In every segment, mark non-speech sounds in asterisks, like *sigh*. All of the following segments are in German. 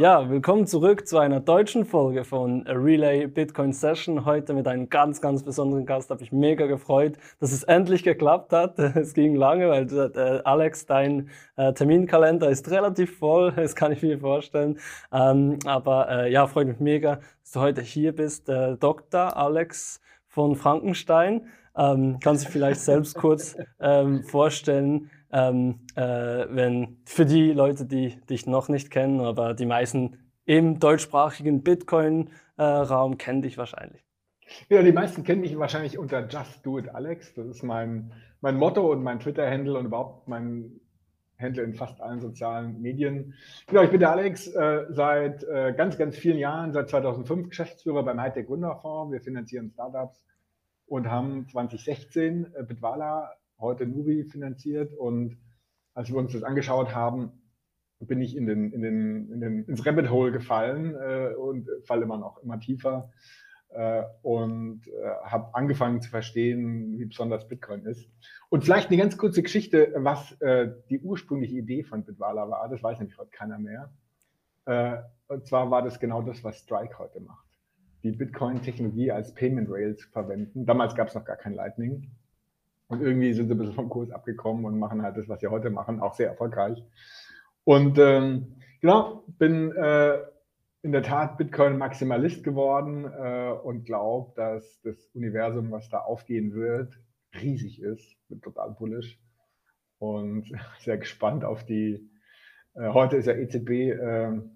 Ja, willkommen zurück zu einer deutschen Folge von Relay Bitcoin Session. Heute mit einem ganz, ganz besonderen Gast. Habe ich mega gefreut, dass es endlich geklappt hat. *laughs* Es ging lange, weil äh, Alex, dein äh, Terminkalender ist relativ voll. *laughs* Das kann ich mir vorstellen. Ähm, aber äh, ja, freut mich mega, dass du heute hier bist. Äh, Dr. Alex von Frankenstein. Ähm, kannst du vielleicht selbst kurz ähm, vorstellen, ähm, äh, wenn für die Leute, die dich noch nicht kennen, aber die meisten im deutschsprachigen Bitcoin-Raum kennen dich wahrscheinlich. Ja, die meisten kennen mich wahrscheinlich unter Just Do It Alex. Das ist mein, mein Motto und mein Twitter-Handle und überhaupt mein Handle in fast allen sozialen Medien. Genau, ich bin der Alex, äh, seit äh, ganz, ganz vielen Jahren, seit 2005 Geschäftsführer beim Hightech Gründerfonds. Wir finanzieren Startups und haben 2016 äh, Bitwala heute Nubi finanziert. Und als wir uns das angeschaut haben, bin ich in den, in den, in den, ins Rabbit Hole gefallen äh, und falle immer noch immer tiefer äh, und äh, habe angefangen zu verstehen, wie besonders Bitcoin ist. Und vielleicht eine ganz kurze Geschichte, was äh, die ursprüngliche Idee von Bitwala war. Das weiß nämlich heute keiner mehr. Äh, und zwar war das genau das, was Strike heute macht. Die Bitcoin-Technologie als Payment Rail zu verwenden. Damals gab es noch gar kein Lightning. Und irgendwie sind sie ein bisschen vom Kurs abgekommen und machen halt das, was sie heute machen, auch sehr erfolgreich. Und ähm, genau, bin äh, in der Tat Bitcoin-Maximalist geworden äh, und glaube, dass das Universum, was da aufgehen wird, riesig ist. Bin total bullish und *laughs* sehr gespannt auf die. Äh, heute ist ja EZB-Sitzung.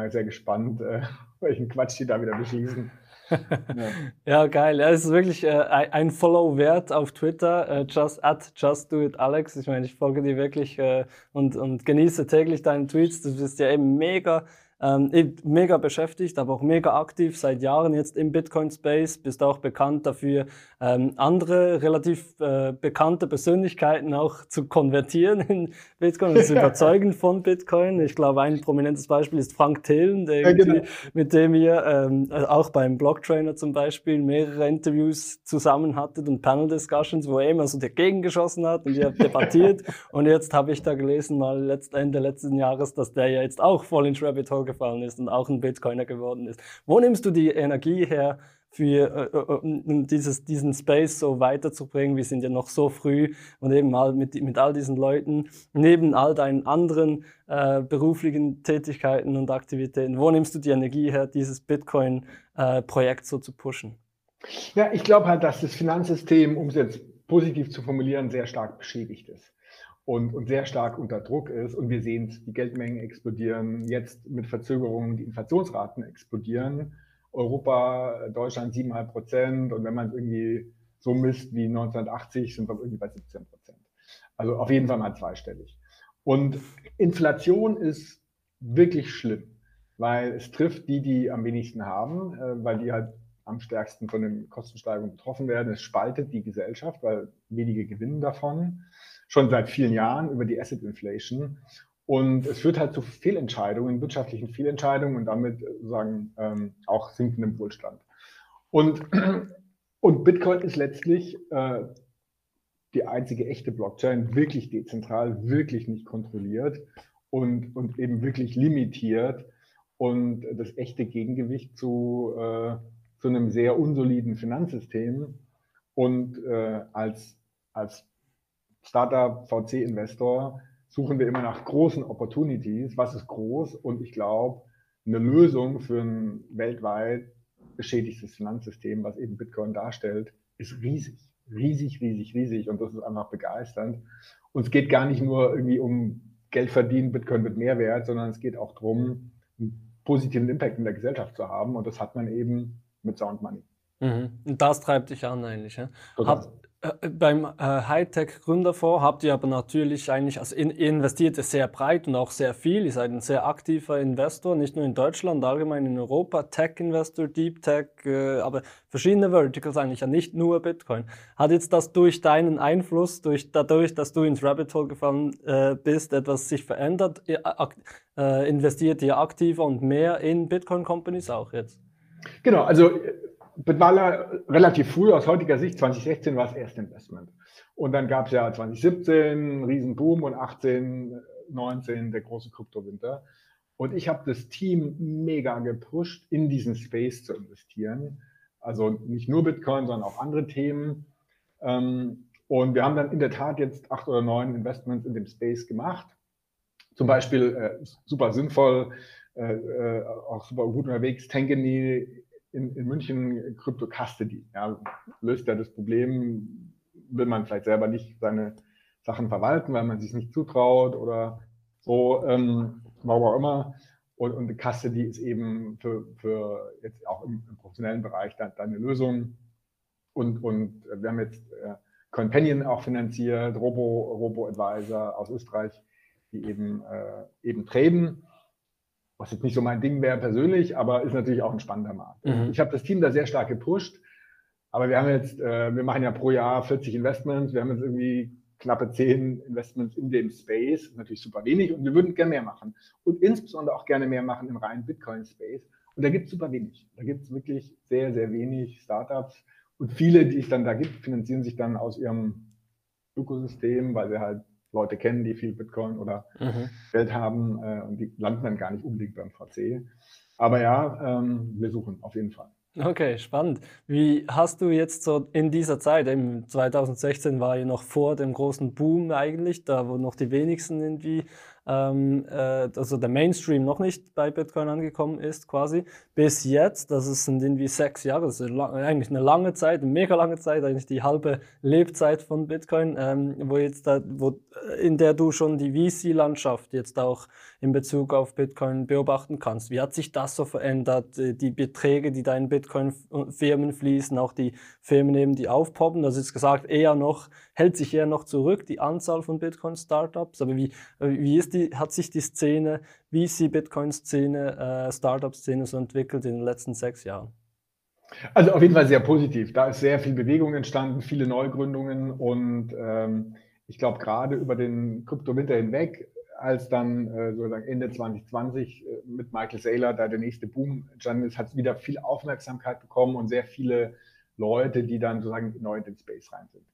Äh, sehr gespannt, äh, *laughs* welchen Quatsch die da wieder beschließen. *laughs* ja. geil. Ja, es ist wirklich äh, ein Follow wert auf Twitter. Äh, just at just do it Alex. Ich meine, ich folge dir wirklich äh, und, und genieße täglich deine Tweets. Du bist ja eben mega ähm, mega beschäftigt, aber auch mega aktiv seit Jahren jetzt im Bitcoin-Space. Bist auch bekannt dafür, ähm, andere relativ äh, bekannte Persönlichkeiten auch zu konvertieren in Bitcoin und *laughs* zu überzeugen von Bitcoin. Ich glaube, ein prominentes Beispiel ist Frank Thelen, ja, genau. mit dem ihr ähm, auch beim Blocktrainer zum Beispiel mehrere Interviews zusammen hattet und Panel-Discussions, wo er immer so dagegen geschossen hat und ihr habt debattiert. *laughs* und jetzt habe ich da gelesen, mal letzt, Ende letzten Jahres, dass der ja jetzt auch voll ins Rabbit Hole gefallen ist und auch ein Bitcoiner geworden ist. Wo nimmst du die Energie her, für äh, äh, äh dieses, diesen Space so weiterzubringen? Wir sind ja noch so früh und eben mal mit, mit all diesen Leuten, neben all deinen anderen äh, beruflichen Tätigkeiten und Aktivitäten, wo nimmst du die Energie her, dieses Bitcoin-Projekt äh, so zu pushen? Ja, ich glaube halt, dass das Finanzsystem, um es jetzt positiv zu formulieren, sehr stark beschädigt ist und, und sehr stark unter Druck ist. Und wir sehen es, die Geldmengen explodieren, jetzt mit Verzögerungen die Inflationsraten explodieren. Europa, Deutschland 7,5 Prozent. Und wenn man es irgendwie so misst wie 1980, sind wir irgendwie bei 17 Prozent. Also auf jeden Fall mal zweistellig. Und Inflation ist wirklich schlimm, weil es trifft die, die am wenigsten haben, äh, weil die halt am stärksten von den Kostensteigerungen betroffen werden. Es spaltet die Gesellschaft, weil wenige gewinnen davon schon seit vielen Jahren über die Asset Inflation. Und es führt halt zu Fehlentscheidungen, wirtschaftlichen Fehlentscheidungen und damit sagen ähm, auch sinkendem Wohlstand. Und, *clears throat* und Bitcoin ist letztlich äh, die einzige echte Blockchain, wirklich dezentral, wirklich nicht kontrolliert und, und eben wirklich limitiert und das echte Gegengewicht zu, äh, zu einem sehr unsoliden Finanzsystem. Und äh, als, als Startup, VC-Investor suchen wir immer nach großen Opportunities. Was ist groß? Und ich glaube, eine Lösung für ein weltweit beschädigtes Finanzsystem, was eben Bitcoin darstellt, ist riesig. Riesig, riesig, riesig. Und das ist einfach begeisternd. Und es geht gar nicht nur irgendwie um Geld verdienen, Bitcoin mit Mehrwert, sondern es geht auch darum, einen positiven Impact in der Gesellschaft zu haben. Und das hat man eben mit Sound Money. Mhm. Und das treibt dich an eigentlich. Ja? Äh, beim äh, Hightech-Gründerfonds habt ihr aber natürlich eigentlich, also in, ihr investiert sehr breit und auch sehr viel. Ihr seid ein sehr aktiver Investor, nicht nur in Deutschland, allgemein in Europa, Tech-Investor, Deep Tech, äh, aber verschiedene Verticals eigentlich, ja nicht nur Bitcoin. Hat jetzt das durch deinen Einfluss, durch, dadurch, dass du ins Rabbit Hole gefallen äh, bist, etwas sich verändert? Ihr, äh, investiert ihr aktiver und mehr in Bitcoin-Companies auch jetzt? Genau, also Bitwala relativ früh aus heutiger Sicht, 2016 war es Erstinvestment. Und dann gab es ja 2017 einen Riesenboom und 18, 19 der große Kryptowinter. Und ich habe das Team mega gepusht, in diesen Space zu investieren. Also nicht nur Bitcoin, sondern auch andere Themen. Ähm, und wir haben dann in der Tat jetzt acht oder neun Investments in dem Space gemacht. Zum Beispiel äh, super sinnvoll, äh, äh auch super gut unterwegs, Tankany in, in München Crypto Custody. Ja, löst ja das Problem, will man vielleicht selber nicht seine Sachen verwalten, weil man sich nicht zutraut oder so, ähm, warum auch immer. Und, und Custody ist eben für, für jetzt auch im, im professionellen Bereich dann, dann eine Lösung. Und, und wir haben jetzt äh, Companion auch finanziert, Robo, Robo Advisor aus Österreich, die eben, äh, eben traden. Was jetzt nicht so mein Ding wäre persönlich, aber ist natürlich auch ein spannender Markt. Mhm. Ich habe das Team da sehr stark gepusht, aber wir haben jetzt, äh, wir machen ja pro Jahr 40 Investments, wir haben jetzt irgendwie knappe 10 Investments in dem Space, natürlich super wenig und wir würden gerne mehr machen und insbesondere auch gerne mehr machen im reinen Bitcoin-Space. Und da gibt es super wenig. Da gibt es wirklich sehr, sehr wenig Startups und viele, die es dann da gibt, finanzieren sich dann aus ihrem Ökosystem, weil sie halt Leute kennen, die viel Bitcoin oder mhm. Geld haben äh, und die landen dann gar nicht unbedingt beim VC. Aber ja, ähm, wir suchen auf jeden Fall. Okay, spannend. Wie hast du jetzt so in dieser Zeit, im 2016 war ja noch vor dem großen Boom eigentlich, da wo noch die wenigsten irgendwie ähm, äh, also der Mainstream noch nicht bei Bitcoin angekommen ist quasi, bis jetzt, das sind irgendwie sechs Jahre, das ist eigentlich eine lange Zeit, eine mega lange Zeit, eigentlich die halbe Lebzeit von Bitcoin, ähm, wo jetzt da, wo, äh, in der du schon die VC-Landschaft jetzt auch in Bezug auf Bitcoin beobachten kannst. Wie hat sich das so verändert, äh, die Beträge, die da in Bitcoin-Firmen fließen, auch die Firmen eben, die aufpoppen, das ist gesagt, eher noch, hält sich eher noch zurück, die Anzahl von Bitcoin-Startups, aber wie, wie ist die, hat sich die Szene, wie ist die Bitcoin-Szene, äh, Startup-Szene so entwickelt in den letzten sechs Jahren? Also auf jeden Fall sehr positiv. Da ist sehr viel Bewegung entstanden, viele Neugründungen und ähm, ich glaube gerade über den Kryptowinter hinweg, als dann äh, sozusagen Ende 2020 äh, mit Michael Saylor da der nächste Boom entstanden ist, hat es wieder viel Aufmerksamkeit bekommen und sehr viele Leute, die dann sozusagen neu in den Space rein sind.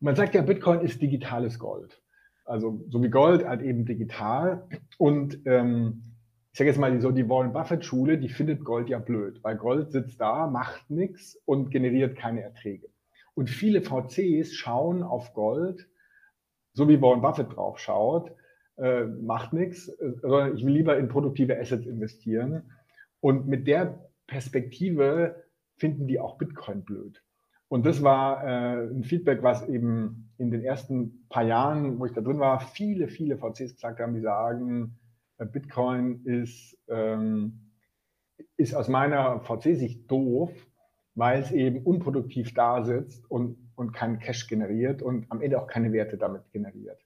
Man sagt ja, Bitcoin ist digitales Gold. Also so wie Gold halt eben digital. Und ähm, ich sage jetzt mal so, die Warren Buffett-Schule, die findet Gold ja blöd, weil Gold sitzt da, macht nichts und generiert keine Erträge. Und viele VCs schauen auf Gold, so wie Warren Buffett drauf schaut, äh, macht nichts, sondern ich will lieber in produktive Assets investieren. Und mit der Perspektive finden die auch Bitcoin blöd. Und das war äh, ein Feedback, was eben in den ersten paar Jahren, wo ich da drin war, viele, viele VCs gesagt haben, die sagen, äh, Bitcoin ist, ähm, ist aus meiner VC-Sicht doof, weil es eben unproduktiv da sitzt und, und keinen Cash generiert und am Ende auch keine Werte damit generiert.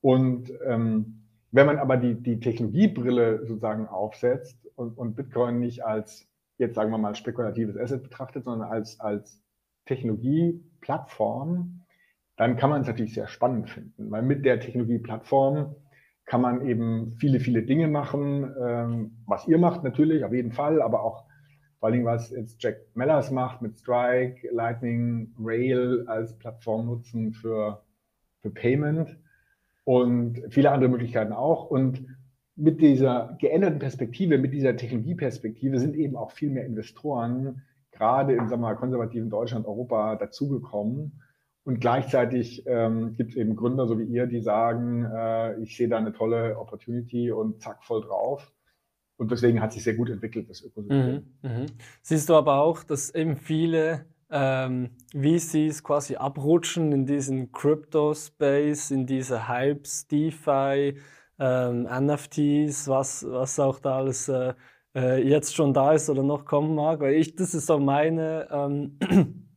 Und ähm, wenn man aber die, die Technologiebrille sozusagen aufsetzt und, und Bitcoin nicht als, jetzt sagen wir mal, spekulatives Asset betrachtet, sondern als, als Technologieplattform, dann kann man es natürlich sehr spannend finden, weil mit der Technologieplattform kann man eben viele, viele Dinge machen, ähm, was ihr macht natürlich, auf jeden Fall, aber auch vor allem, was jetzt Jack Mellers macht mit Strike, Lightning, Rail als Plattform nutzen für, für Payment und viele andere Möglichkeiten auch. Und mit dieser geänderten Perspektive, mit dieser Technologieperspektive sind eben auch viel mehr Investoren gerade im sagen wir mal, konservativen Deutschland, Europa dazugekommen. Und gleichzeitig ähm, gibt es eben Gründer, so wie ihr, die sagen, äh, ich sehe da eine tolle Opportunity und zack, voll drauf. Und deswegen hat sich sehr gut entwickelt, das Ökosystem. Mhm, mh. Siehst du aber auch, dass eben viele ähm, VCs quasi abrutschen in diesen Crypto-Space, in diese Hypes, DeFi, ähm, NFTs, was, was auch da alles äh, äh, jetzt schon da ist oder noch kommen mag. Weil ich, das ist so meine ähm, *clears throat*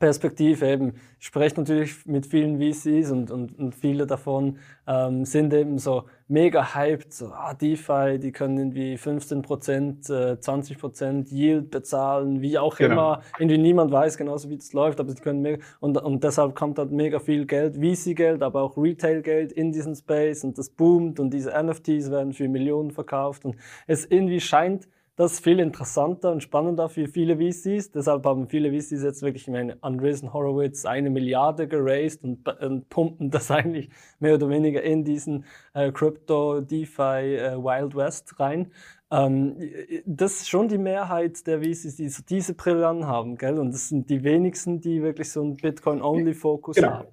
Perspektive eben. Ich spreche natürlich mit vielen VCs und, und, und viele davon ähm, sind eben so mega hyped, so ah, DeFi, die können irgendwie 15 Prozent, äh, 20 Prozent Yield bezahlen, wie auch genau. immer. Irgendwie niemand weiß genauso, wie das läuft, aber sie können mega, und, und deshalb kommt halt mega viel Geld, VC-Geld, aber auch Retail-Geld in diesen Space und das boomt und diese NFTs werden für Millionen verkauft und es irgendwie scheint das ist viel interessanter und spannender für viele VCs. Deshalb haben viele VCs jetzt wirklich, ich meine, Andreessen Horowitz eine Milliarde geraced und, und pumpen das *laughs* eigentlich mehr oder weniger in diesen äh, Crypto, DeFi, äh, Wild West rein. Ähm, das ist schon die Mehrheit der VCs, die so diese Brille anhaben, gell? Und das sind die wenigsten, die wirklich so einen Bitcoin-Only-Fokus genau. haben.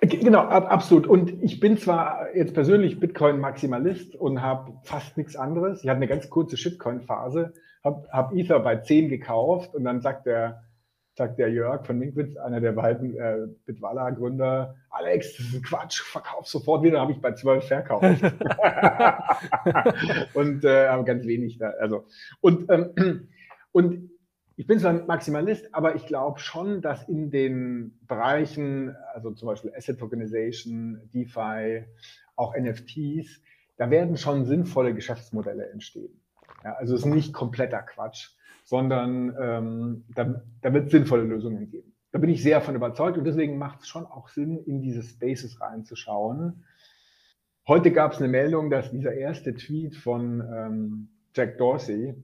Genau, absolut. Und ich bin zwar jetzt persönlich Bitcoin-Maximalist und habe fast nichts anderes. Ich hatte eine ganz kurze Shitcoin-Phase, habe hab Ether bei 10 gekauft und dann sagt der, sagt der Jörg von Minkwitz, einer der beiden äh, Bitwala-Gründer, Alex, das ist Quatsch, verkauf sofort wieder, habe ich bei 12 verkauft. *laughs* *laughs* und äh, habe ganz wenig da. Also, und, ähm, *clears throat* und ich bin zwar ein Maximalist, aber ich glaube schon, dass in den Bereichen, also zum Beispiel Asset Tokenization, DeFi, auch NFTs, da werden schon sinnvolle Geschäftsmodelle entstehen. Ja, also es ist nicht kompletter Quatsch, sondern ähm, da, da wird sinnvolle Lösungen geben. Da bin ich sehr von überzeugt und deswegen macht es schon auch Sinn, in diese Spaces reinzuschauen. Heute gab es eine Meldung, dass dieser erste Tweet von ähm, Jack Dorsey,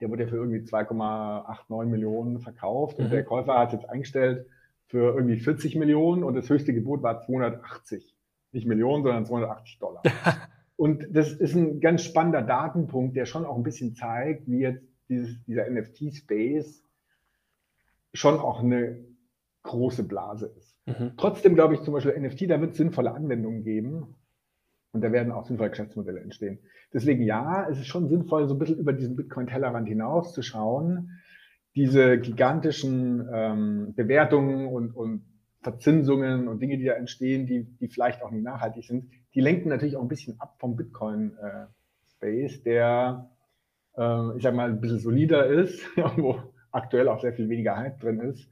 der wurde ja für irgendwie 2,89 Millionen verkauft und mhm. der Käufer hat jetzt eingestellt für irgendwie 40 Millionen und das höchste Gebot war 280. Nicht Millionen, sondern 280 Dollar. *laughs* und das ist ein ganz spannender Datenpunkt, der schon auch ein bisschen zeigt, wie jetzt dieses, dieser NFT-Space schon auch eine große Blase ist. Mhm. Trotzdem glaube ich zum Beispiel NFT, da wird es sinnvolle Anwendungen geben. Und da werden auch sinnvolle Geschäftsmodelle entstehen. Deswegen ja, es ist schon sinnvoll, so ein bisschen über diesen Bitcoin-Tellerrand hinaus zu schauen. Diese gigantischen ähm, Bewertungen und, und Verzinsungen und Dinge, die da entstehen, die, die vielleicht auch nicht nachhaltig sind, die lenken natürlich auch ein bisschen ab vom Bitcoin-Space, äh, der, äh, ich sag mal, ein bisschen solider ist, *laughs* wo aktuell auch sehr viel weniger Hype drin ist.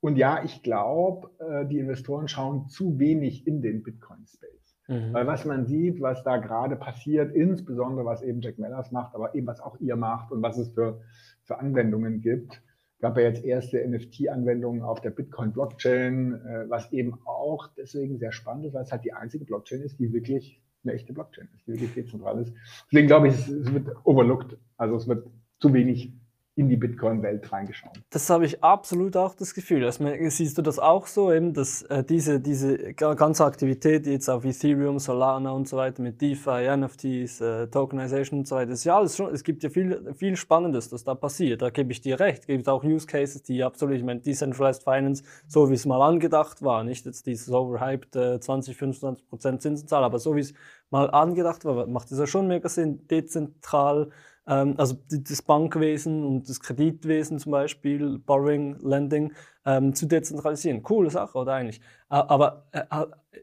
Und ja, ich glaube, äh, die Investoren schauen zu wenig in den Bitcoin-Space. Mhm. Weil was man sieht, was da gerade passiert, insbesondere was eben Jack Mellers macht, aber eben was auch ihr macht und was es für, für Anwendungen gibt. Gab ja jetzt erste NFT-Anwendungen auf der Bitcoin-Blockchain, äh, was eben auch deswegen sehr spannend ist, weil es halt die einzige Blockchain ist, die wirklich eine echte Blockchain ist, die wirklich dezentral ist. Deswegen glaube ich, es, es wird overlooked. Also es wird zu wenig in die Bitcoin-Welt reingeschaut. Das habe ich absolut auch das Gefühl. Also, siehst du das auch so, eben, dass äh, diese, diese ganze Aktivität jetzt auf Ethereum, Solana und so weiter mit DeFi, NFTs, äh, Tokenization und so weiter, ist ja alles schon, es gibt ja viel, viel Spannendes, das da passiert. Da gebe ich dir recht. Es gibt auch Use Cases, die absolut, ich meine, Decentralized Finance, so wie es mal angedacht war, nicht jetzt dieses overhyped äh, 20, 25 Prozent Zinsenzahl, aber so wie es mal angedacht war, macht es ja schon mega Sinn, dezentral also das Bankwesen und das Kreditwesen zum Beispiel, Borrowing, Lending, ähm, zu dezentralisieren. Coole Sache, oder eigentlich? Aber äh,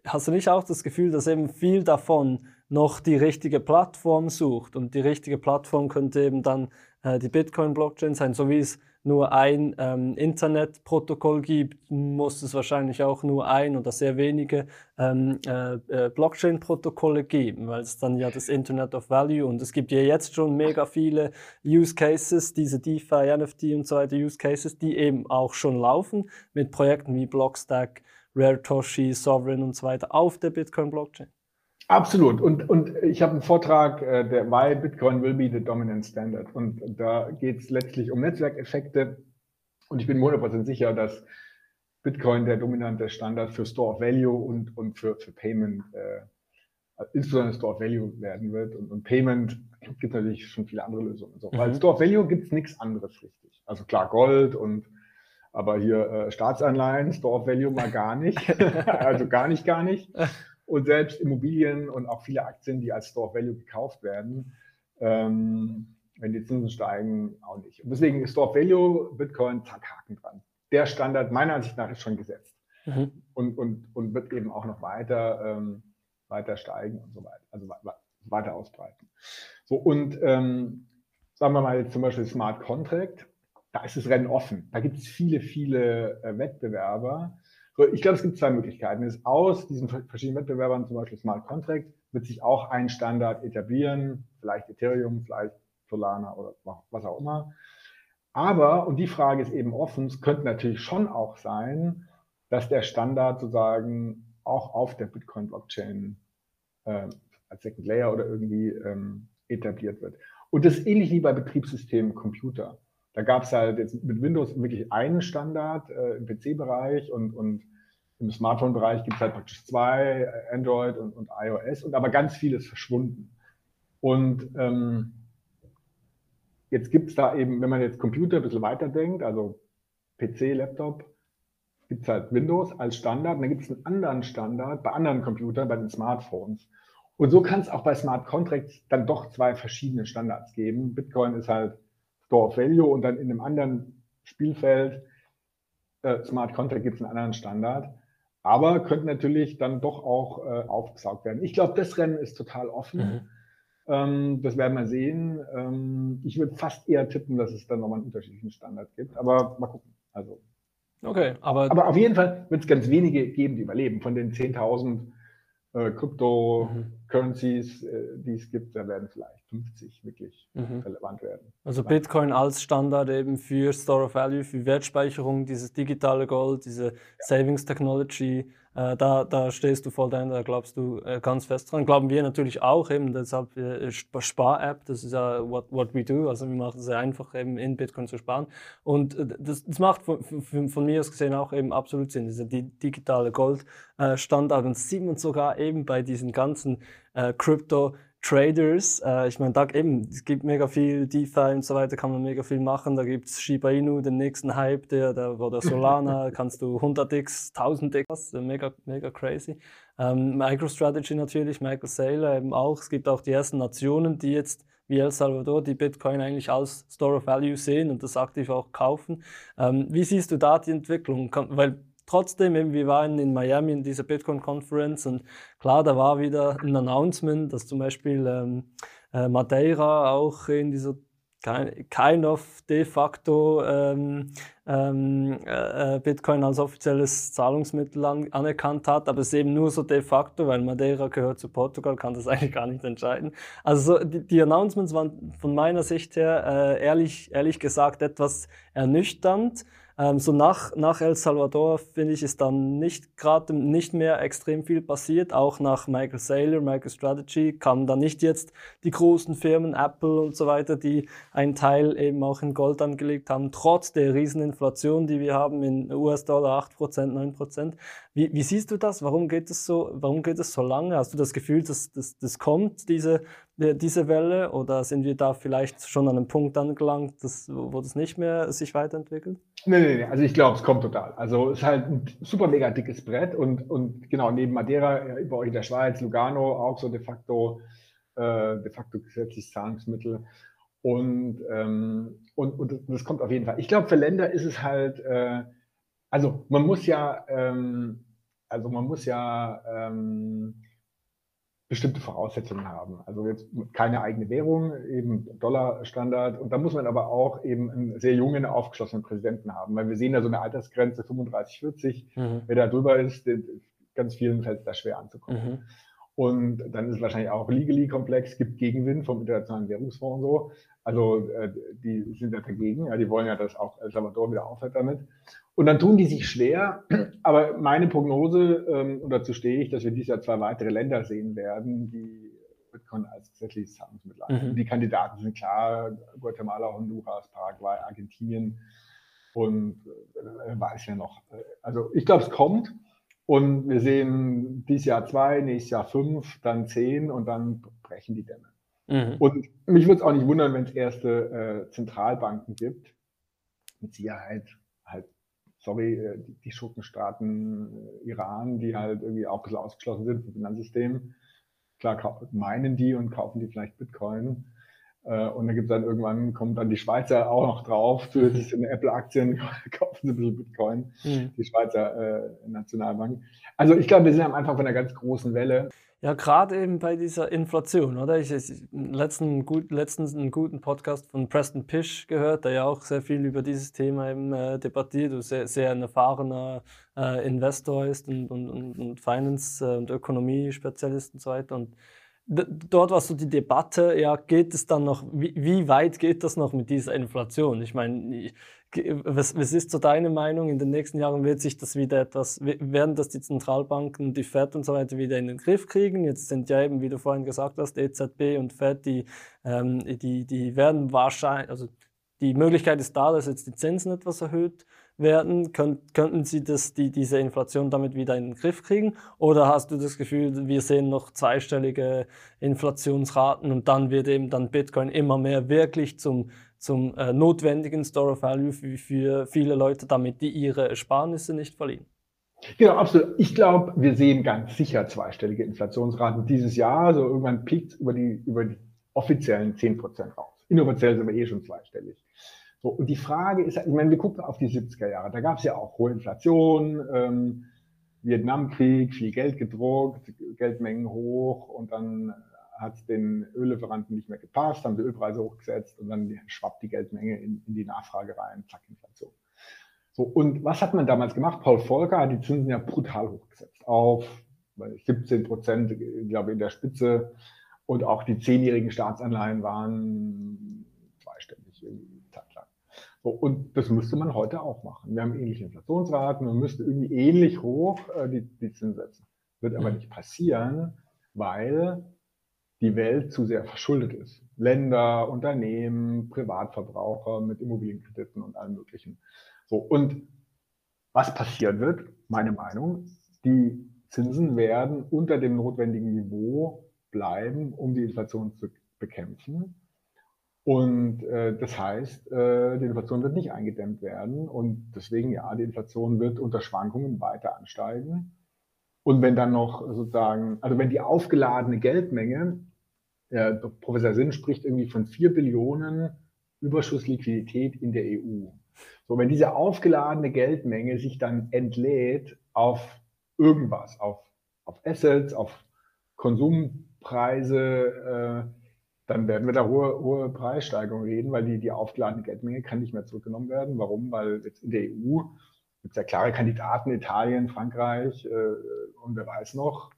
hast du nicht auch das Gefühl, dass eben viel davon noch die richtige Plattform sucht und die richtige Plattform könnte eben dann äh, die Bitcoin-Blockchain sein, so wie es nur ein ähm, Internetprotokoll gibt, muss es wahrscheinlich auch nur ein oder sehr wenige ähm, äh, äh, Blockchain-Protokolle geben, weil es dann ja das Internet of Value und es gibt ja jetzt schon mega viele Use Cases, diese DeFi, NFT und so weiter Use Cases, die eben auch schon laufen mit Projekten wie Blockstack, Rare Toshi, Sovereign und so weiter auf der Bitcoin-Blockchain. Absolut. Und, und ich habe einen Vortrag, äh, der Why Bitcoin will be the dominant standard. Und da geht es letztlich um Netzwerkeffekte. Und ich bin 100% sicher, dass Bitcoin der dominante Standard für Store of Value und, und für, für Payment, äh, insbesondere Store of Value werden wird. Und, und Payment gibt es natürlich schon viele andere Lösungen. So. Mhm. Weil Store of Value gibt es nichts anderes richtig. Also klar Gold und aber hier äh, Staatsanleihen, Store of Value mal gar nicht. *laughs* also gar nicht, gar nicht. *laughs* Und selbst Immobilien und auch viele Aktien, die als Store of Value gekauft werden, ähm, wenn die Zinsen steigen, auch nicht. Und deswegen ist Store of Value, Bitcoin, zack, Haken dran. Der Standard meiner Ansicht nach ist schon gesetzt mhm. und, und, und wird eben auch noch weiter, ähm, weiter steigen und so weiter, also weiter ausbreiten. So, und ähm, sagen wir mal jetzt zum Beispiel Smart Contract, da ist das Rennen offen. Da gibt es viele, viele äh, Wettbewerber ich glaube, es gibt zwei Möglichkeiten. Es aus diesen verschiedenen Wettbewerbern, zum Beispiel Smart Contract, wird sich auch ein Standard etablieren, vielleicht Ethereum, vielleicht Solana oder was auch immer. Aber, und die Frage ist eben offen, es könnte natürlich schon auch sein, dass der Standard sozusagen auch auf der Bitcoin-Blockchain äh, als Second Layer oder irgendwie ähm, etabliert wird. Und das ist ähnlich wie bei Betriebssystemen Computer. Da gab es halt jetzt mit Windows wirklich einen Standard äh, im PC-Bereich und, und im Smartphone-Bereich gibt es halt praktisch zwei, äh, Android und, und iOS, und aber ganz viel ist verschwunden. Und ähm, jetzt gibt es da eben, wenn man jetzt Computer ein bisschen weiterdenkt, also PC, Laptop, gibt es halt Windows als Standard und dann gibt es einen anderen Standard bei anderen Computern, bei den Smartphones. Und so kann es auch bei Smart Contracts dann doch zwei verschiedene Standards geben. Bitcoin ist halt Store of Value und dann in einem anderen Spielfeld äh, Smart Contract gibt es einen anderen Standard aber könnte natürlich dann doch auch äh, aufgesaugt werden. Ich glaube, das Rennen ist total offen. Mhm. Ähm, das werden wir sehen. Ähm, ich würde fast eher tippen, dass es dann nochmal einen unterschiedlichen Standard gibt, aber mal gucken. Also, okay, aber, aber auf jeden Fall wird es ganz wenige geben, die überleben. Von den 10.000 äh, Cryptocurrencies, mhm. äh, die es gibt, da werden vielleicht 50 wirklich mhm. relevant werden. Also Bitcoin als Standard eben für Store of Value, für Wertspeicherung, dieses digitale Gold, diese ja. Savings Technology, da, da stehst du voll dahinter, da glaubst du äh, ganz fest dran. Glauben wir natürlich auch eben, deshalb äh, Spar-App, das ist ja what, what we do, also wir machen es sehr einfach eben in Bitcoin zu sparen. Und äh, das, das macht von, von, von, mir aus gesehen auch eben absolut Sinn, dieser digitale Gold-Standard. Äh, und sieht man sogar eben bei diesen ganzen äh, Crypto- Traders. Äh, ich meine, da eben, es gibt mega viel DeFi und so weiter, kann man mega viel machen. Da gibt es Shiba Inu, den nächsten Hype, der, der oder Solana, *laughs* kannst du 100x, 1000x, mega, mega crazy. Ähm, MicroStrategy natürlich, Michael Saylor eben auch. Es gibt auch die ersten Nationen, die jetzt wie El Salvador, die Bitcoin eigentlich als Store of Value sehen und das aktiv auch kaufen. Ähm, wie siehst du da die Entwicklung? Kann, weil trotzdem, eben, wir waren in Miami in dieser Bitcoin-Conference und klar, da war wieder ein Announcement, dass zum Beispiel ähm, äh, Madeira auch in dieser kind of de facto ähm, ähm, äh, Bitcoin als offizielles Zahlungsmittel an, anerkannt hat, aber es ist eben nur so de facto, weil Madeira gehört zu Portugal, kann das *laughs* eigentlich gar nicht entscheiden. Also so, die, die, Announcements waren von meiner Sicht her äh, ehrlich, ehrlich gesagt etwas ernüchternd. Ähm, so nach, nach El Salvador, finde ich, ist dann nicht gerade nicht mehr extrem viel passiert. Auch nach Michael Saylor, Michael Strategy kamen dann nicht jetzt die großen Firmen, Apple und so weiter, die einen Teil eben auch in Gold angelegt haben, trotz der Rieseninflation, die wir haben in US-Dollar 8%, 9%. Wie, wie siehst du das? Warum geht es so, warum geht es so lange? Hast du das Gefühl, dass das, das kommt, diese, diese Welle? Oder sind wir da vielleicht schon an einem Punkt angelangt, dass, wo das nicht mehr sich weiterentwickelt? Nee, nee, nee. Also ich glaube, es kommt total. Also es ist halt ein super mega dickes Brett und, und genau, neben Madeira, über euch in der Schweiz, Lugano, auch so de facto, äh, de facto gesetzliches Zahlungsmittel. Und, ähm, und, und das kommt auf jeden Fall. Ich glaube, für Länder ist es halt, äh, also man muss ja, ähm, also man muss ja ähm, bestimmte Voraussetzungen haben. Also jetzt keine eigene Währung, eben Dollarstandard. Und da muss man aber auch eben einen sehr jungen, aufgeschlossenen Präsidenten haben, weil wir sehen da so eine Altersgrenze 35, 40. Mhm. Wer da drüber ist, ganz vielen fällt es da schwer anzukommen. Mhm. Und dann ist es wahrscheinlich auch legally komplex, gibt Gegenwind vom Internationalen Währungsfonds und so. Also äh, die sind ja dagegen, ja, die wollen ja, dass auch El Salvador wieder aufhört damit. Und dann tun die sich schwer. Aber meine Prognose, ähm, und dazu stehe ich, dass wir dieses Jahr zwei weitere Länder sehen werden, die Bitcoin als gesetzliches Zahlungsmittel mhm. Die Kandidaten sind klar, Guatemala, Honduras, Paraguay, Argentinien und äh, weiß ja noch. Also ich glaube, es kommt. Und wir sehen dieses Jahr zwei, nächstes Jahr fünf, dann zehn und dann brechen die Dämme. Mhm. Und mich würde es auch nicht wundern, wenn es erste äh, Zentralbanken gibt. Mit Sicherheit halt, sorry, äh, die, die Schurkenstaaten äh, Iran, die halt irgendwie auch ein bisschen ausgeschlossen sind vom Finanzsystem. Klar meinen die und kaufen die vielleicht Bitcoin. Äh, und dann gibt dann irgendwann, kommen dann die Schweizer auch noch drauf, zusätzlich in Apple-Aktien *laughs* kaufen sie ein bisschen Bitcoin, mhm. die Schweizer äh, Nationalbank. Also ich glaube, wir sind am Anfang von einer ganz großen Welle. Ja, gerade eben bei dieser Inflation, oder? Ich habe letzten, gut, letztens einen guten Podcast von Preston Pish gehört, der ja auch sehr viel über dieses Thema eben äh, debattiert, du sehr, sehr ein erfahrener äh, Investor ist und, und, und, und Finance- und Ökonomie-Spezialist und so weiter. Und dort war so die Debatte, ja, geht es dann noch, wie, wie weit geht das noch mit dieser Inflation? Ich meine, was, was ist so deine Meinung? In den nächsten Jahren wird sich das wieder etwas, werden das die Zentralbanken, die FED und so weiter wieder in den Griff kriegen? Jetzt sind ja eben, wie du vorhin gesagt hast, EZB und FED, die, ähm, die, die werden wahrscheinlich, also die Möglichkeit ist da, dass jetzt die Zinsen etwas erhöht werden. Könnt, könnten Sie das, die, diese Inflation damit wieder in den Griff kriegen? Oder hast du das Gefühl, wir sehen noch zweistellige Inflationsraten und dann wird eben dann Bitcoin immer mehr wirklich zum, zum äh, notwendigen Store of Value für, für viele Leute, damit die ihre Ersparnisse nicht verlieren? Genau, absolut. Ich glaube, wir sehen ganz sicher zweistellige Inflationsraten dieses Jahr. Also irgendwann piekt über die, über die offiziellen 10 Prozent raus. Inoffiziell sind wir eh schon zweistellig. So, und die Frage ist, ich meine, wir gucken auf die 70er Jahre, da gab es ja auch hohe Inflation, ähm, Vietnamkrieg, viel Geld gedruckt, Geldmengen hoch und dann hat es den Öllieferanten nicht mehr gepasst, haben die Ölpreise hochgesetzt und dann schwappt die Geldmenge in, in die Nachfrage rein, zack, Inflation. So, und was hat man damals gemacht? Paul Volcker hat die Zinsen ja brutal hochgesetzt auf 17 Prozent, glaube ich, in der Spitze. Und auch die zehnjährigen Staatsanleihen waren zweistellig und das müsste man heute auch machen. Wir haben ähnliche Inflationsraten, man müsste irgendwie ähnlich hoch äh, die, die Zinsen setzen. Wird aber nicht passieren, weil die Welt zu sehr verschuldet ist. Länder, Unternehmen, Privatverbraucher mit Immobilienkrediten und allem Möglichen. So, und was passieren wird, meine Meinung, die Zinsen werden unter dem notwendigen Niveau bleiben, um die Inflation zu bekämpfen. Und äh, das heißt, äh, die Inflation wird nicht eingedämmt werden. Und deswegen, ja, die Inflation wird unter Schwankungen weiter ansteigen. Und wenn dann noch sozusagen, also wenn die aufgeladene Geldmenge, äh, Professor Sinn spricht irgendwie von vier Billionen Überschussliquidität in der EU. So, wenn diese aufgeladene Geldmenge sich dann entlädt auf irgendwas, auf, auf Assets, auf Konsumpreise, äh, dann werden wir da hohe, hohe Preissteigerungen reden, weil die, die aufgeladene Geldmenge kann nicht mehr zurückgenommen werden. Warum? Weil jetzt in der EU gibt es ja klare Kandidaten, Italien, Frankreich äh, und wer weiß noch,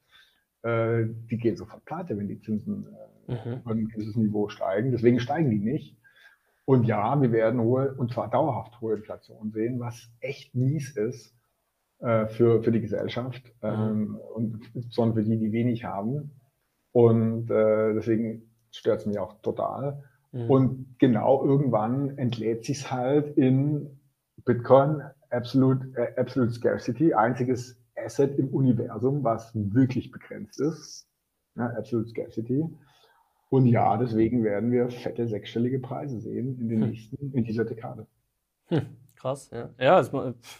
äh, die gehen sofort pleite, wenn die Zinsen äh, mhm. ein gewisses Niveau steigen. Deswegen steigen die nicht. Und ja, wir werden hohe, und zwar dauerhaft hohe Inflation sehen, was echt mies ist äh, für, für die Gesellschaft mhm. ähm, und insbesondere für die, die wenig haben. Und äh, deswegen stört es mich auch total. Mhm. Und genau irgendwann entlädt sich es halt in Bitcoin Absolute, äh, Absolute Scarcity, einziges Asset im Universum, was wirklich begrenzt ist. Ja, Absolute Scarcity. Und ja, deswegen werden wir fette sechsstellige Preise sehen in den hm. nächsten, in dieser Dekade. Hm. Krass, ja. Ja, es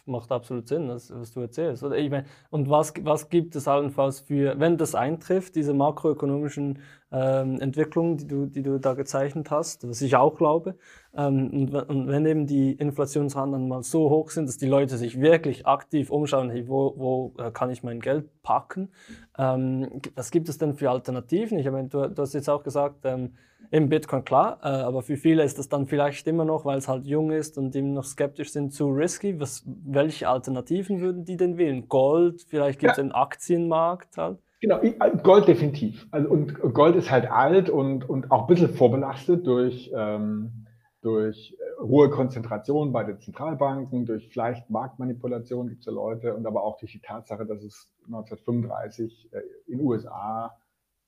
macht absolut Sinn, das, was du erzählst. Ich meine, und was, was gibt es allenfalls für, wenn das eintrifft, diese makroökonomischen ähm, Entwicklungen, die du, die du da gezeichnet hast, was ich auch glaube, und, und, wenn eben die Inflationsraten dann mal so hoch sind, dass die Leute sich wirklich aktiv umschauen, hey, wo, wo äh, kann ich mein Geld packen, ähm, was gibt es denn für Alternativen? Ich meine, du, du hast jetzt auch gesagt, ähm, im Bitcoin klar, äh, aber für viele ist das dann vielleicht immer noch, weil es halt jung ist und die noch skeptisch sind, zu risky. Was, welche Alternativen würden die denn wählen? Gold, vielleicht gibt es ja. einen Aktienmarkt halt? Genau, äh, Gold definitiv. Also, und Gold ist halt alt und, und auch ein bisschen vorbelastet durch, ähm, durch äh, hohe Konzentration bei den Zentralbanken, durch vielleicht Marktmanipulation gibt es ja Leute und aber auch durch die Tatsache, dass es 1935 äh, in den USA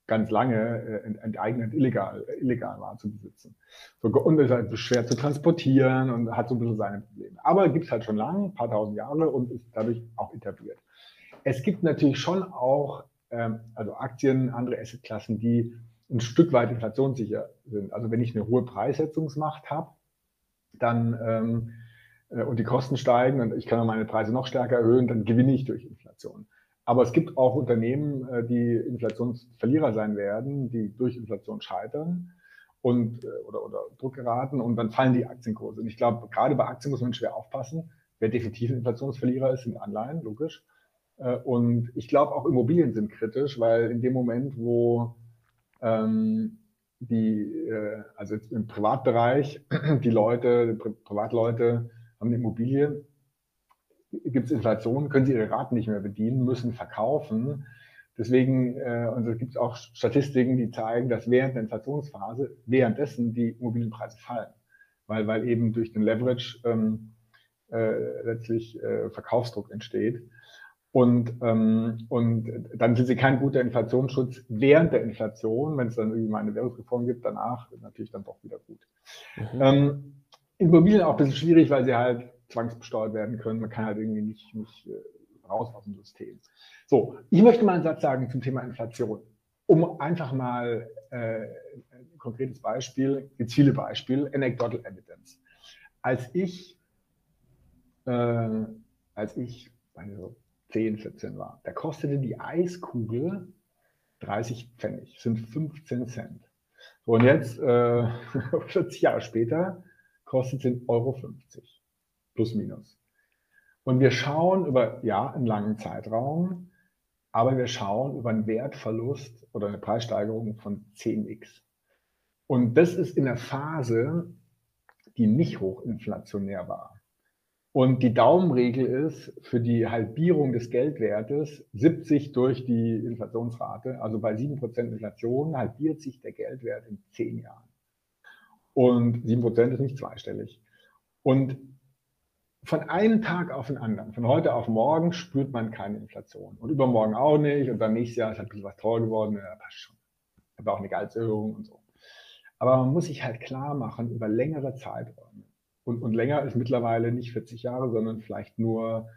ganz lange äh, enteignet illegal, illegal war zu besitzen. So, und ist halt schwer zu transportieren und hat so ein bisschen seine Probleme. Aber gibt es halt schon lange, ein paar tausend Jahre und ist dadurch auch etabliert. Es gibt natürlich schon auch ähm, also Aktien, andere Assetklassen, die ein Stück weit inflationssicher sind. Also wenn ich eine hohe Preissetzungsmacht habe, dann ähm, äh, und die Kosten steigen und ich kann meine Preise noch stärker erhöhen, dann gewinne ich durch Inflation. Aber es gibt auch Unternehmen, äh, die Inflationsverlierer sein werden, die durch Inflation scheitern und, äh, oder, oder Druck geraten und dann fallen die Aktienkurse. Und ich glaube, gerade bei Aktien muss man schwer aufpassen. Wer definitiv Inflationsverlierer ist, sind Anleihen, logisch. Und ich glaube, auch Immobilien sind kritisch, weil in dem Moment, wo ähm, die, also im Privatbereich, *clears throat* die Leute, die Privatleute haben eine Immobilie. Gibt es Inflation, können sie ihre Raten nicht mehr bedienen, müssen verkaufen, Deswegen, äh, und es gibt auch Statistiken, die zeigen, dass während der Inflationsphase währenddessen die Immobilienpreise fallen, weil, weil eben durch den Leverage ähm, äh, letztlich äh, Verkaufsdruck entsteht. Und, ähm, und dann sind sie kein guter Inflationsschutz während der Inflation. Wenn es dann irgendwie mal eine Währungsreform gibt, danach natürlich dann doch wieder gut. Mhm. Ähm, Immobilien auch ein bisschen schwierig, weil sie halt zwangsbesteuert werden können. Man kann halt irgendwie nicht, nicht äh, raus aus dem System. So, ich möchte mal einen Satz sagen zum Thema Inflation. Um einfach mal äh, ein konkretes Beispiel, gibt viele Beispiele, Anecdotal Evidence. Als ich, äh, als ich, also 10, 14 war. Da kostete die Eiskugel 30 Pfennig, sind 15 Cent. Und jetzt, äh, *laughs* 40 Jahre später, kostet sie 1,50 Euro. Plus, minus. Und wir schauen über, ja, einen langen Zeitraum, aber wir schauen über einen Wertverlust oder eine Preissteigerung von 10x. Und das ist in der Phase, die nicht hochinflationär war. Und die Daumenregel ist für die Halbierung des Geldwertes 70 durch die Inflationsrate. Also bei 7% Inflation halbiert sich der Geldwert in 10 Jahren. Und 7% ist nicht zweistellig. Und von einem Tag auf den anderen, von heute auf morgen, spürt man keine Inflation. Und übermorgen auch nicht. Und dann nächstes Jahr ist halt ein bisschen was teuer geworden. Ja, passt schon. Aber auch eine Gehaltserhöhung und so. Aber man muss sich halt klar machen über längere Zeiträume und, und länger ist mittlerweile nicht 40 Jahre, sondern vielleicht nur,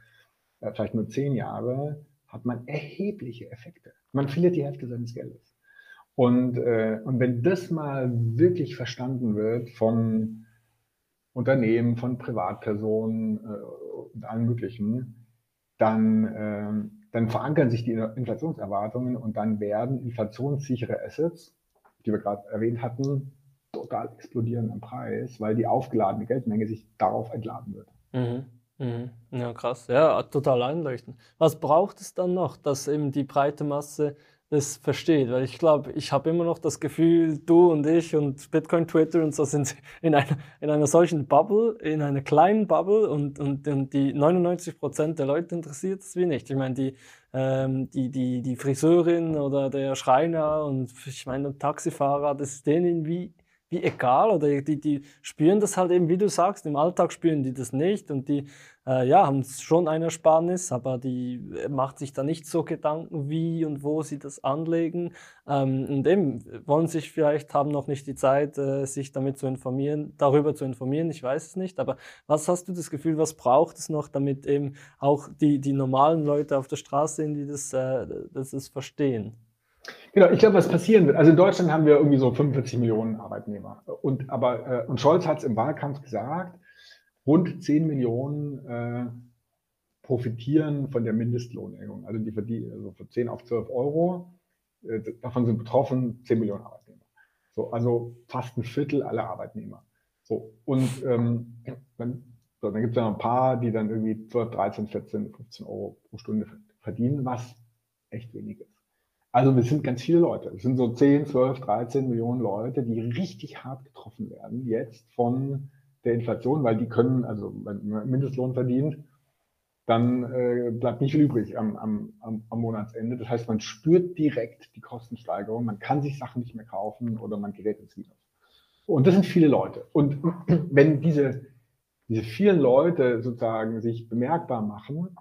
äh, vielleicht nur 10 Jahre, hat man erhebliche Effekte. Man verliert die Hälfte seines Geldes. Und, äh, und wenn das mal wirklich verstanden wird von Unternehmen, von Privatpersonen äh, und allen möglichen, dann, äh, dann verankern sich die Inflationserwartungen und dann werden inflationssichere Assets, die wir gerade erwähnt hatten, total explodieren am Preis, weil die aufgeladene Geldmenge sich darauf entladen wird. Mhm. Mhm. Ja, krass. Ja, total einleuchtend. Was braucht es dann noch, dass eben die breite Masse das versteht? Weil ich glaube, ich habe immer noch das Gefühl, du und ich und Bitcoin Twitter und so sind in einer, in einer solchen Bubble, in einer kleinen Bubble und, und, und die 99 Prozent der Leute interessiert es wie nicht. Ich meine, die, ähm, die, die, die Friseurin oder der Schreiner und ich meine, der Taxifahrer, das ist denen wie wie egal oder die, die spüren das halt eben, wie du sagst, im Alltag spüren die das nicht und die äh, ja, haben schon eine Ersparnis, aber die äh, macht sich da nicht so Gedanken, wie und wo sie das anlegen ähm, und eben wollen sich vielleicht, haben noch nicht die Zeit, äh, sich damit zu informieren, darüber zu informieren, ich weiß es nicht, aber was hast du das Gefühl, was braucht es noch, damit eben auch die, die normalen Leute auf der Straße sind, die das, äh, das, das verstehen? Genau, ich glaube, was passieren wird. Also in Deutschland haben wir irgendwie so 45 Millionen Arbeitnehmer. Und, aber, äh, und Scholz hat es im Wahlkampf gesagt, rund 10 Millionen äh, profitieren von der Mindestlohnerhöhung. Also die verdienen also von 10 auf 12 Euro. Äh, davon sind betroffen 10 Millionen Arbeitnehmer. So, also fast ein Viertel aller Arbeitnehmer. So, und ähm, dann, so, dann gibt es ja noch ein paar, die dann irgendwie 12, 13, 14, 15 Euro pro Stunde verdienen, was echt wenig ist. Also wir sind ganz viele Leute. Es sind so 10, 12, 13 Millionen Leute, die richtig hart getroffen werden jetzt von der Inflation, weil die können, also wenn man Mindestlohn verdient, dann äh, bleibt nicht viel übrig am, am, am, Monatsende. Das heißt, man spürt direkt die Kostensteigerung, man kann sich Sachen nicht mehr kaufen oder man gerät ins Minus. Und das sind viele Leute. Und *clears throat* wenn diese, diese vielen Leute sozusagen sich bemerkbar machen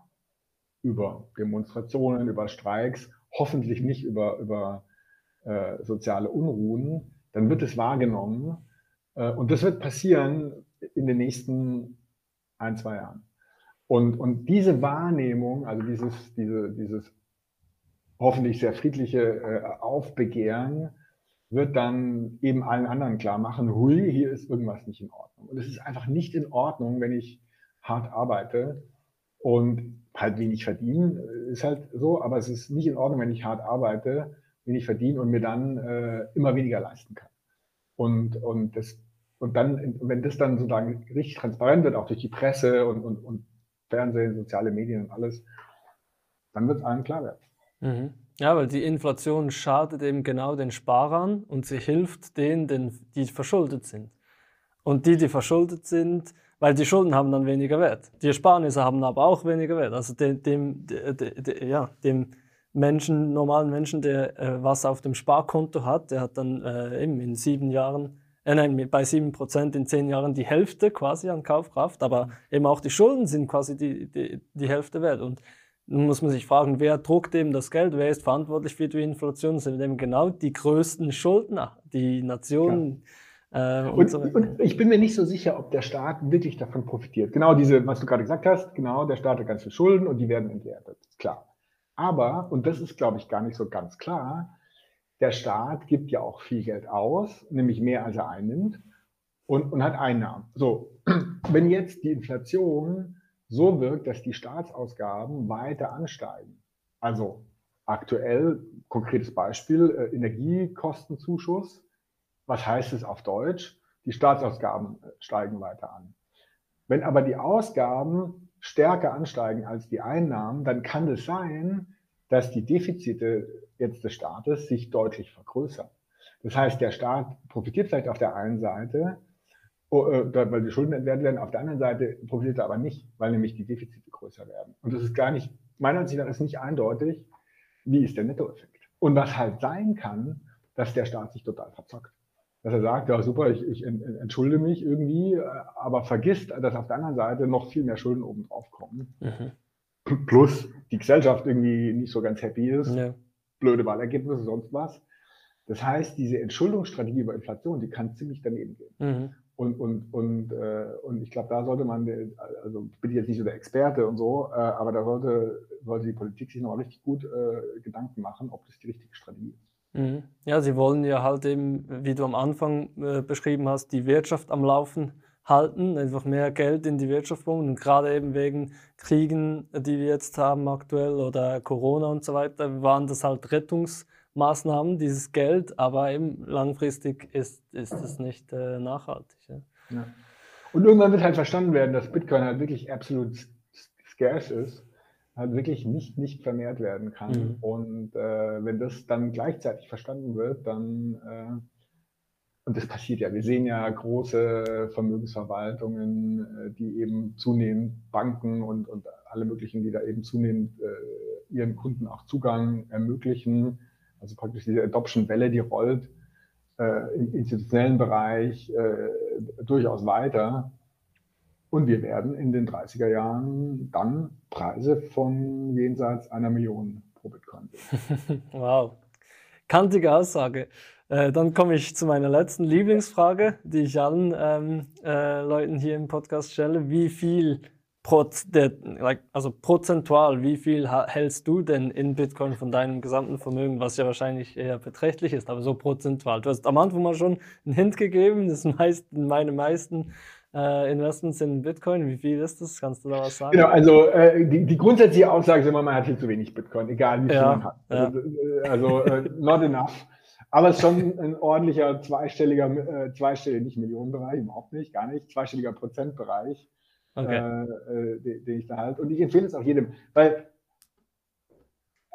über Demonstrationen, über Streiks hoffentlich nicht über, über äh, soziale Unruhen, dann wird es wahrgenommen. Äh, und das wird passieren in den nächsten ein, zwei Jahren. Und, und diese Wahrnehmung, also dieses, diese, dieses hoffentlich sehr friedliche äh, Aufbegehren, wird dann eben allen anderen klar machen, hui, hier ist irgendwas nicht in Ordnung. Und es ist einfach nicht in Ordnung, wenn ich hart arbeite und halt wenig verdienen, ist halt so, aber es ist nicht in Ordnung, wenn ich hart arbeite, wenig verdiene und mir dann äh, immer weniger leisten kann. Und, und, das, und dann, wenn das dann sozusagen richtig transparent wird, auch durch die Presse und, und, und Fernsehen, soziale Medien und alles, dann wird es allen klar werden. Mhm. Ja, weil die Inflation schadet eben genau den Sparern und sie hilft denen, die verschuldet sind. Und die, die verschuldet sind, weil die Schulden haben dann weniger Wert. Die Ersparnisse haben aber auch weniger Wert. Also dem, dem, dem, dem ja, dem, Menschen, normalen Menschen, der äh, was auf dem Sparkonto hat, der hat dann äh, eben in sieben Jahren, äh, nein, bei sieben Prozent in zehn Jahren die Hälfte quasi an Kaufkraft, aber eben auch die Schulden sind quasi die, die, die Hälfte wert. Und nun muss man sich fragen, wer druckt eben das Geld, wer ist verantwortlich für die Inflation? Das sind eben genau die größten Schuldner, die Nationen. Ja. Äh, und, und, so. und, ich bin mir nicht so sicher, ob der Staat wirklich davon profitiert. Genau diese, was du gerade gesagt hast, genau, der Staat hat ganz viele Schulden und die werden entwertet, klar. Aber, und das ist, glaube ich, gar nicht so ganz klar, der Staat gibt ja auch viel Geld aus, nämlich mehr als er einnimmt und, und hat Einnahmen. So, *clears throat* wenn jetzt die Inflation so wirkt, dass die Staatsausgaben weiter ansteigen. Also aktuell, konkretes Beispiel, äh, Energiekostenzuschuss. Was heißt es auf Deutsch? Die Staatsausgaben äh, steigen weiter an. Wenn aber die Ausgaben stärker ansteigen als die Einnahmen, dann kann es sein, dass die Defizite jetzt des Staates sich deutlich vergrößern. Das heißt, der Staat profitiert vielleicht auf der einen Seite, Oh, äh, weil die Schulden entwertet werden. Auf der anderen Seite profitiert er aber nicht, weil nämlich die Defizite größer werden. Und das ist gar nicht, meiner Ansicht nach ist nicht eindeutig, wie ist der Nettoeffekt. Und was halt sein kann, dass der Staat sich total verzockt. Dass er sagt, ja super, ich, ich entschulde mich irgendwie, äh, aber vergisst, dass auf der anderen Seite noch viel mehr Schulden obendrauf kommen. Mhm. Plus die Gesellschaft irgendwie nicht so ganz happy ist, ja. blöde Wahlergebnisse, sonst was. Das heißt, diese Entschuldungsstrategie über Inflation, die kann ziemlich daneben gehen. Mhm. Und, und, und, äh, und ich glaube, da sollte man, also bin ich jetzt nicht so der Experte und so, äh, aber da sollte, sollte die Politik sich nochmal richtig gut äh, Gedanken machen, ob das die richtige Strategie ist. Mhm. Ja, sie wollen ja halt eben, wie du am Anfang äh, beschrieben hast, die Wirtschaft am Laufen halten, einfach mehr Geld in die Wirtschaft bringen. Und gerade eben wegen Kriegen, die wir jetzt haben aktuell oder Corona und so weiter, waren das halt Rettungs- Maßnahmen, dieses Geld, aber eben langfristig ist, ist es nicht äh, nachhaltig. Ja. Ja. Und irgendwann wird halt verstanden werden, dass Bitcoin halt wirklich absolut scarce ist, halt wirklich nicht, nicht vermehrt werden kann. Mhm. Und äh, wenn das dann gleichzeitig verstanden wird, dann, äh, und das passiert ja, wir sehen ja große Vermögensverwaltungen, äh, die eben zunehmend Banken und, und alle möglichen, die da eben zunehmend äh, ihren Kunden auch Zugang ermöglichen, also praktisch diese Adoption-Welle, die rollt äh, im institutionellen Bereich äh, durchaus weiter. Und wir werden in den 30er Jahren dann Preise von jenseits einer Million pro Bitcoin sehen. *laughs* wow. Kantige Aussage. Äh, dann komme ich zu meiner letzten Lieblingsfrage, die ich allen ähm, äh, Leuten hier im Podcast stelle. Wie viel Proz der, also prozentual, wie viel hältst du denn in Bitcoin von deinem gesamten Vermögen, was ja wahrscheinlich eher beträchtlich ist, aber so prozentual. Du hast am Anfang mal schon einen Hint gegeben, das *laughs* meisten, meine meisten äh, Investments in Bitcoin. Wie viel ist das? Kannst du da was sagen? Genau, also äh, die, die, grundsätzliche Aussage ist immer, man hat viel zu wenig Bitcoin, egal wie viel ja, man hat. Also, ja. also äh, not enough. Aber es ist schon ein ordentlicher zweistelliger, äh, zweistelliger, nicht Millionenbereich, überhaupt nicht, gar nicht, zweistelliger Prozentbereich okay. äh, den, den, ich da halt. Und ich empfehle es auch jedem, weil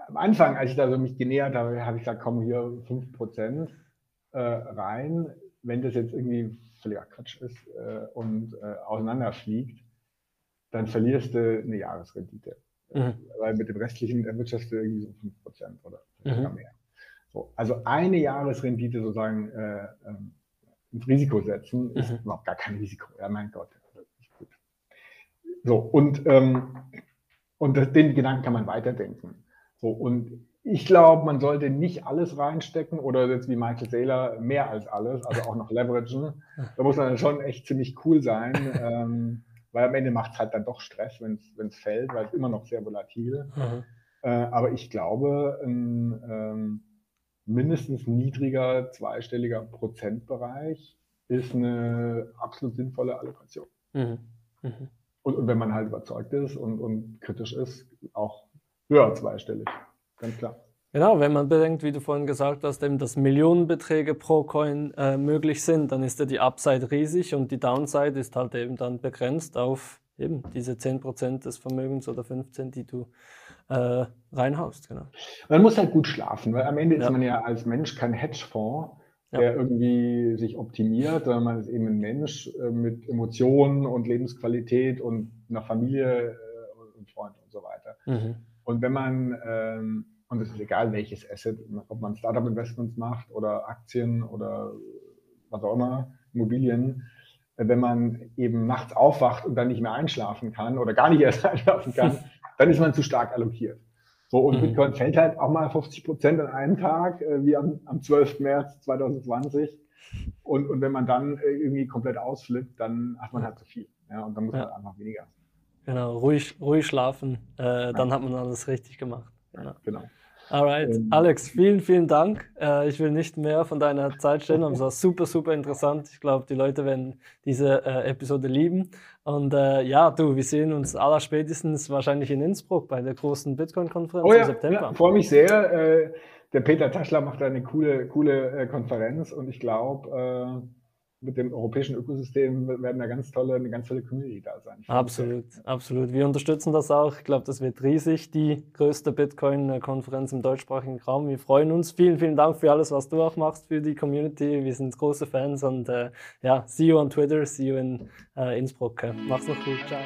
am Anfang, als ich da so mich genähert habe, habe ich gesagt, komm hier 5% äh, rein. Wenn das jetzt irgendwie völliger Quatsch ist äh, und äh, auseinanderfliegt, dann verlierst du eine Jahresrendite. Mhm. Weil mit dem restlichen erwirtschaftest du irgendwie so 5% oder mhm. mehr. So, also eine Jahresrendite sozusagen äh, ähm, ins Risiko setzen, ist mhm. überhaupt gar kein Risiko. Ja, mein Gott. So, und, ähm, und das, den Gedanken kann man weiterdenken. So, und ich glaube, man sollte nicht alles reinstecken oder jetzt wie Michael Saylor mehr als alles, also auch noch leveragen. *laughs* Da muss man dann schon echt ziemlich cool sein, ähm, weil am Ende macht es halt dann doch Stress, wenn es fällt, weil es immer noch sehr volatil. Mhm. Äh, aber ich glaube, ein ähm, mindestens niedriger zweistelliger Prozentbereich ist eine absolut sinnvolle Allokation. Mhm. Mhm. Und, und wenn man halt überzeugt ist und, und kritisch ist, auch höher zweistellig. Ganz klar. Genau, wenn man bedenkt, wie du vorhin gesagt hast, eben, dass Millionenbeträge pro Coin äh, möglich sind, dann ist ja die Upside riesig und die Downside ist halt eben dann begrenzt auf eben diese 10% des Vermögens oder 15%, die du äh, reinhaust. Genau. Man muss halt gut schlafen, weil am Ende ja. ist man ja als Mensch kein Hedgefonds, ja. der irgendwie sich optimiert, sondern man ist eben ein Mensch äh, mit Emotionen und Lebensqualität und einer Familie äh, und Freunden und so weiter. Mhm. Und wenn man ähm, und es ist egal welches Asset, ob man Startup-Investments macht oder Aktien oder was auch immer, Immobilien, wenn man eben nachts aufwacht und dann nicht mehr einschlafen kann oder gar nicht erst *laughs* einschlafen kann, *laughs* dann ist man zu stark allokiert. So, und mhm. Bitcoin fällt halt auch mal 50 Prozent an einem Tag, äh, wie am, am 12. März 2020. Und, und wenn man dann äh, irgendwie komplett ausflippt, dann hat man halt zu viel. Ja, und dann muss ja. man einfach weniger. Genau, ruhig, ruhig schlafen, äh, dann hat man alles richtig gemacht. Genau. genau. Alright, ähm, Alex, vielen, vielen Dank. Äh, ich will nicht mehr von deiner Zeit stellen, aber es war super, super interessant. Ich glaube, die Leute werden diese äh, Episode lieben. Und äh, ja, du, wir sehen uns aller spätestens wahrscheinlich in Innsbruck bei der großen Bitcoin-Konferenz oh ja, im September. Ja, freue mich sehr. Äh, der Peter Taschler macht eine coole, coole äh, Konferenz und ich glaube, äh, mit dem europäischen Ökosystem werden da ganz tolle, eine ganz tolle Community da sein. Absolut, absolut. Wir unterstützen das auch. Ich glaube, das wird riesig, die größte Bitcoin-Konferenz im deutschsprachigen Raum. Wir freuen uns. Vielen, vielen Dank für alles, was du auch machst für die Community. Wir sind große Fans und äh, ja, see you on Twitter, see you in äh, Innsbruck. Mach's noch gut. Ciao.